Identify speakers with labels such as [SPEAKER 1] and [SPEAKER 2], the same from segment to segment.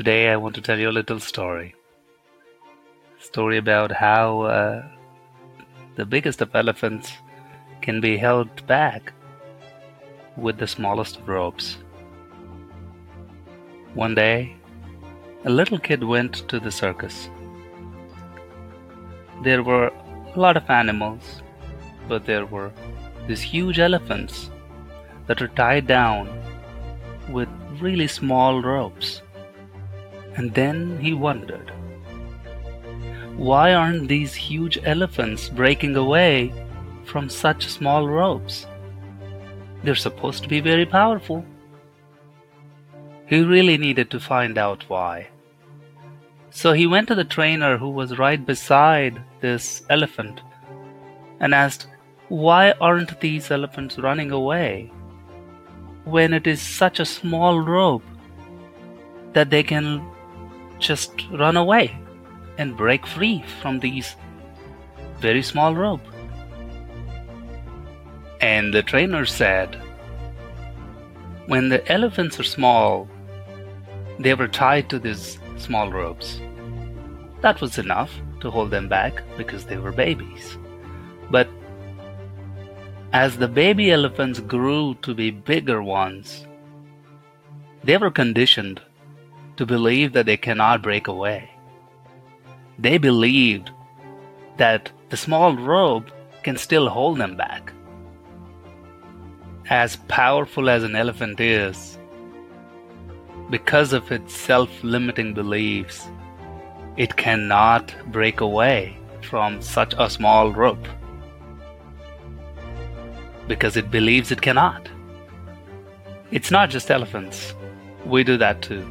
[SPEAKER 1] Today I want to tell you a little story. Story about how uh, the biggest of elephants can be held back with the smallest of ropes. One day, a little kid went to the circus. There were a lot of animals, but there were these huge elephants that were tied down with really small ropes. And then he wondered why aren't these huge elephants breaking away from such small ropes? They're supposed to be very powerful. He really needed to find out why. So he went to the trainer who was right beside this elephant and asked, Why aren't these elephants running away when it is such a small rope that they can just run away and break free from these very small rope? And the trainer said, When the elephants are small, they were tied to these small ropes. That was enough to hold them back because they were babies. But as the baby elephants grew to be bigger ones, they were conditioned to believe that they cannot break away. They believed that the small rope can still hold them back. As powerful as an elephant is, because of its self limiting beliefs, it cannot break away from such a small rope. Because it believes it cannot. It's not just elephants, we do that too.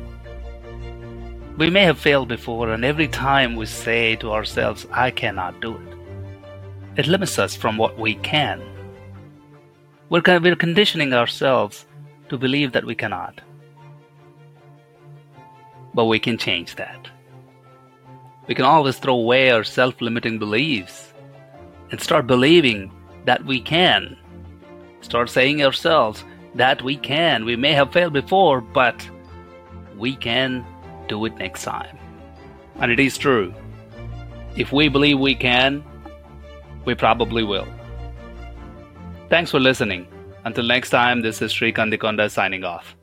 [SPEAKER 1] We may have failed before, and every time we say to ourselves, I cannot do it, it limits us from what we can. We're, we're conditioning ourselves to believe that we cannot. But we can change that. We can always throw away our self limiting beliefs and start believing that we can. Start saying ourselves that we can. We may have failed before, but we can do it next time. And it is true. If we believe we can, we probably will. Thanks for listening. Until next time, this is Sri Kandikonda signing off.